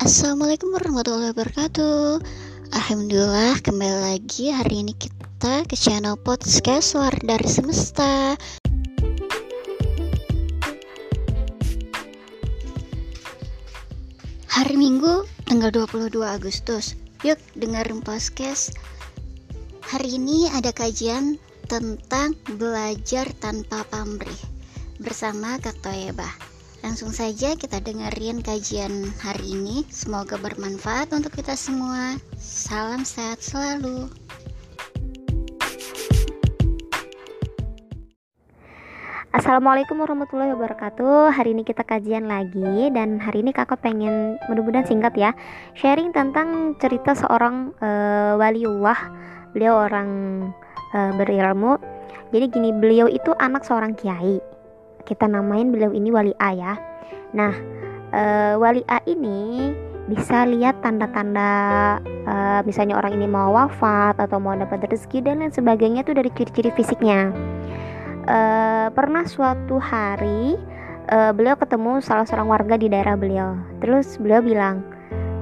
Assalamualaikum warahmatullahi wabarakatuh. Alhamdulillah kembali lagi hari ini kita ke channel podcast Suara dari Semesta. Hari Minggu tanggal 22 Agustus. Yuk dengerin podcast. Hari ini ada kajian tentang belajar tanpa pamrih Bersama Kak Toyebah Langsung saja kita dengerin kajian hari ini. Semoga bermanfaat untuk kita semua. Salam sehat selalu. Assalamualaikum warahmatullahi wabarakatuh Hari ini kita kajian lagi Dan hari ini kakak pengen Mudah-mudahan singkat ya Sharing tentang cerita seorang uh, waliullah Beliau orang uh, berilmu Jadi gini beliau itu anak seorang kiai kita namain beliau ini wali A ya. Nah, e, wali A ini bisa lihat tanda-tanda e, misalnya orang ini mau wafat atau mau dapat rezeki dan lain sebagainya itu dari ciri-ciri fisiknya. E, pernah suatu hari e, beliau ketemu salah seorang warga di daerah beliau. Terus beliau bilang,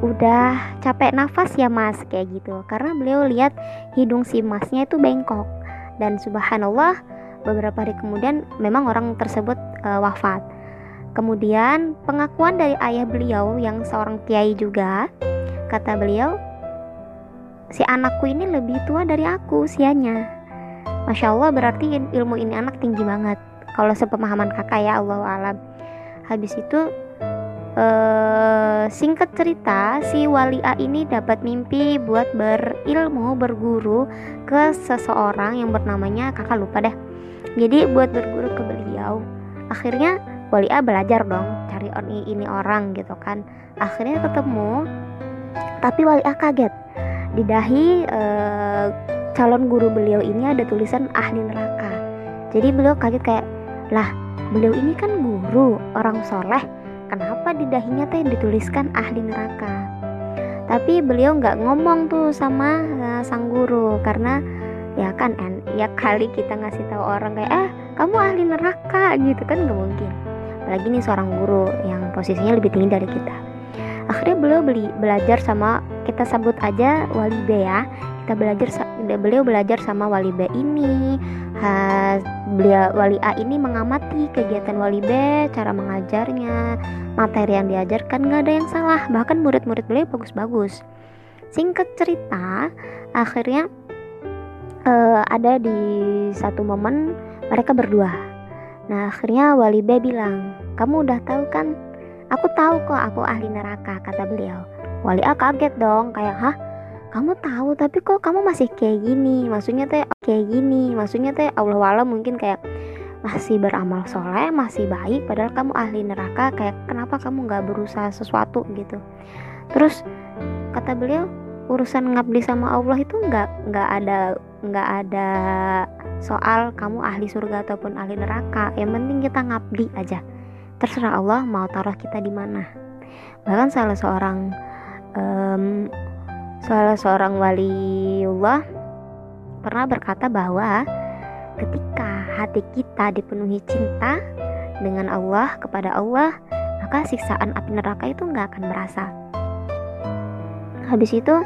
"Udah capek nafas ya, Mas?" kayak gitu. Karena beliau lihat hidung si Masnya itu bengkok. Dan subhanallah beberapa hari kemudian memang orang tersebut uh, wafat. Kemudian pengakuan dari ayah beliau yang seorang kiai juga, kata beliau, si anakku ini lebih tua dari aku usianya. Masya Allah berarti ilmu ini anak tinggi banget. Kalau sepemahaman kakak ya Allah alam. Habis itu uh, singkat cerita si wali A ini dapat mimpi buat berilmu berguru ke seseorang yang bernamanya kakak lupa deh jadi buat berguru ke beliau akhirnya wali belajar dong cari ini, ini orang gitu kan. Akhirnya ketemu tapi wali kaget. Di dahi eh, calon guru beliau ini ada tulisan ahli neraka. Jadi beliau kaget kayak lah beliau ini kan guru orang soleh. Kenapa di dahinya teh dituliskan ahli neraka? Tapi beliau nggak ngomong tuh sama uh, sang guru karena ya kan en ya kali kita ngasih tahu orang kayak eh kamu ahli neraka gitu kan nggak mungkin. Apalagi nih seorang guru yang posisinya lebih tinggi dari kita. Akhirnya beliau beli belajar sama kita sebut aja wali B ya. Kita belajar beliau belajar sama wali B ini. Ha, beliau wali A ini mengamati kegiatan wali B cara mengajarnya materi yang diajarkan nggak ada yang salah. Bahkan murid-murid beliau bagus-bagus. Singkat cerita akhirnya uh, ada di satu momen mereka berdua. Nah akhirnya Wali B bilang, kamu udah tahu kan? Aku tahu kok aku ahli neraka kata beliau. Wali A kaget dong kayak hah? Kamu tahu tapi kok kamu masih kayak gini? Maksudnya teh kayak gini? Maksudnya teh Allah wala mungkin kayak masih beramal soleh, masih baik, padahal kamu ahli neraka. Kayak kenapa kamu nggak berusaha sesuatu gitu? Terus kata beliau, urusan ngabdi sama Allah itu nggak nggak ada nggak ada soal kamu ahli surga ataupun ahli neraka. Yang penting kita ngabdi aja. Terserah Allah mau taruh kita di mana. Bahkan salah seorang um, salah seorang waliullah pernah berkata bahwa ketika hati kita dipenuhi cinta dengan Allah kepada Allah maka siksaan api neraka itu nggak akan berasa. Habis itu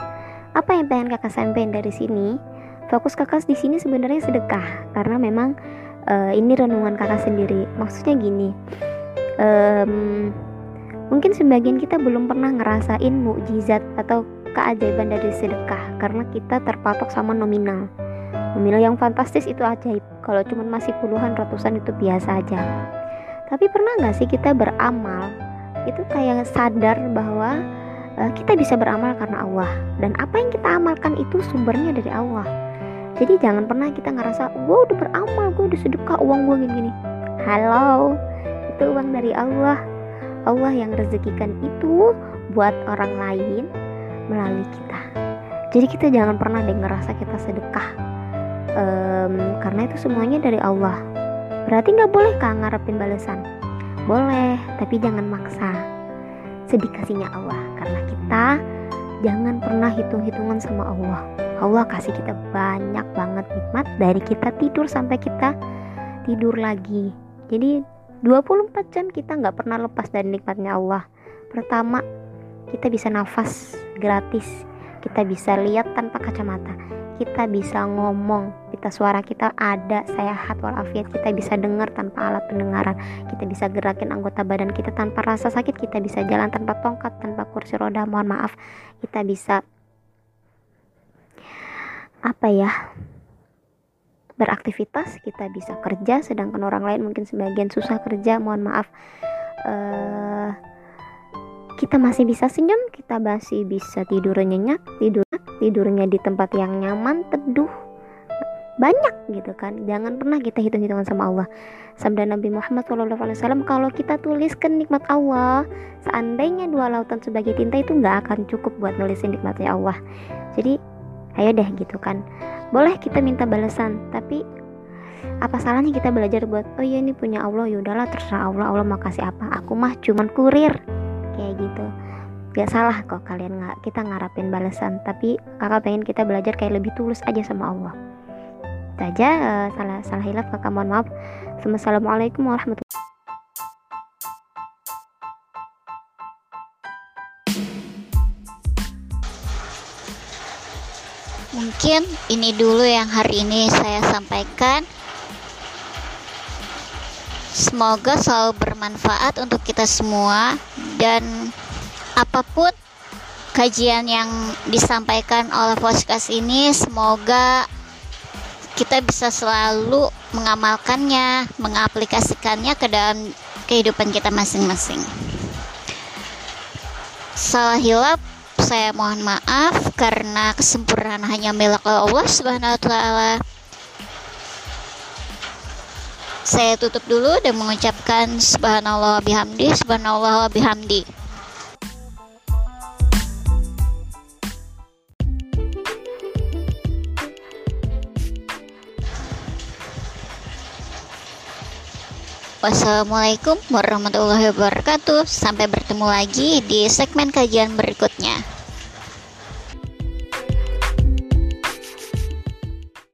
apa yang pengen kakak sampaikan dari sini fokus kakak di sini sebenarnya sedekah karena memang uh, ini renungan kakak sendiri. Maksudnya gini um, mungkin sebagian kita belum pernah ngerasain mukjizat atau keajaiban dari sedekah karena kita terpatok sama nominal. Nominal yang fantastis itu ajaib kalau cuma masih puluhan ratusan itu biasa aja. Tapi pernah nggak sih kita beramal itu kayak sadar bahwa uh, kita bisa beramal karena Allah dan apa yang kita amalkan itu sumbernya dari Allah jadi jangan pernah kita ngerasa gue udah beramal gue udah sedekah uang gue gini gini. Halo itu uang dari Allah. Allah yang rezekikan itu buat orang lain melalui kita. Jadi kita jangan pernah deh ngerasa kita sedekah um, karena itu semuanya dari Allah. Berarti nggak boleh kak ngarepin balasan? Boleh tapi jangan maksa. Sedikasinya Allah karena kita jangan pernah hitung-hitungan sama Allah Allah kasih kita banyak banget nikmat dari kita tidur sampai kita tidur lagi. Jadi 24 jam kita nggak pernah lepas dari nikmatnya Allah. Pertama kita bisa nafas gratis. Kita bisa lihat tanpa kacamata. Kita bisa ngomong. Kita suara kita ada sehat walafiat. Kita bisa dengar tanpa alat pendengaran. Kita bisa gerakin anggota badan kita tanpa rasa sakit. Kita bisa jalan tanpa tongkat tanpa kursi roda. Mohon maaf. Kita bisa apa ya beraktivitas kita bisa kerja sedangkan orang lain mungkin sebagian susah kerja mohon maaf uh, kita masih bisa senyum, kita masih bisa tidur nyenyak, tidur tidurnya di tempat yang nyaman, teduh, banyak gitu kan. Jangan pernah kita hitung-hitungan sama Allah. Sabda Nabi Muhammad SAW, kalau kita tuliskan nikmat Allah, seandainya dua lautan sebagai tinta itu nggak akan cukup buat nulisin nikmatnya Allah. Jadi, ayo deh gitu kan. Boleh kita minta balasan, tapi apa salahnya kita belajar buat oh iya ini punya Allah. Ya udahlah terserah Allah. Allah mau kasih apa? Aku mah cuman kurir. Kayak gitu. Gak salah kok kalian nggak kita ngarapin balasan tapi kakak pengen kita belajar kayak lebih tulus aja sama Allah. Itu aja uh, salah salah hilaf kakak mohon maaf. Assalamualaikum warahmatullahi Mungkin ini dulu yang hari ini saya sampaikan. Semoga selalu bermanfaat untuk kita semua dan apa pun kajian yang disampaikan oleh podcast ini semoga kita bisa selalu mengamalkannya, mengaplikasikannya ke dalam kehidupan kita masing-masing. Salah hilap saya mohon maaf karena kesempurnaan hanya milik Allah Subhanahu wa taala. Saya tutup dulu dan mengucapkan subhanallah bihamdi, subhanallah bihamdi. Wassalamualaikum warahmatullahi wabarakatuh. Sampai bertemu lagi di segmen kajian berikutnya.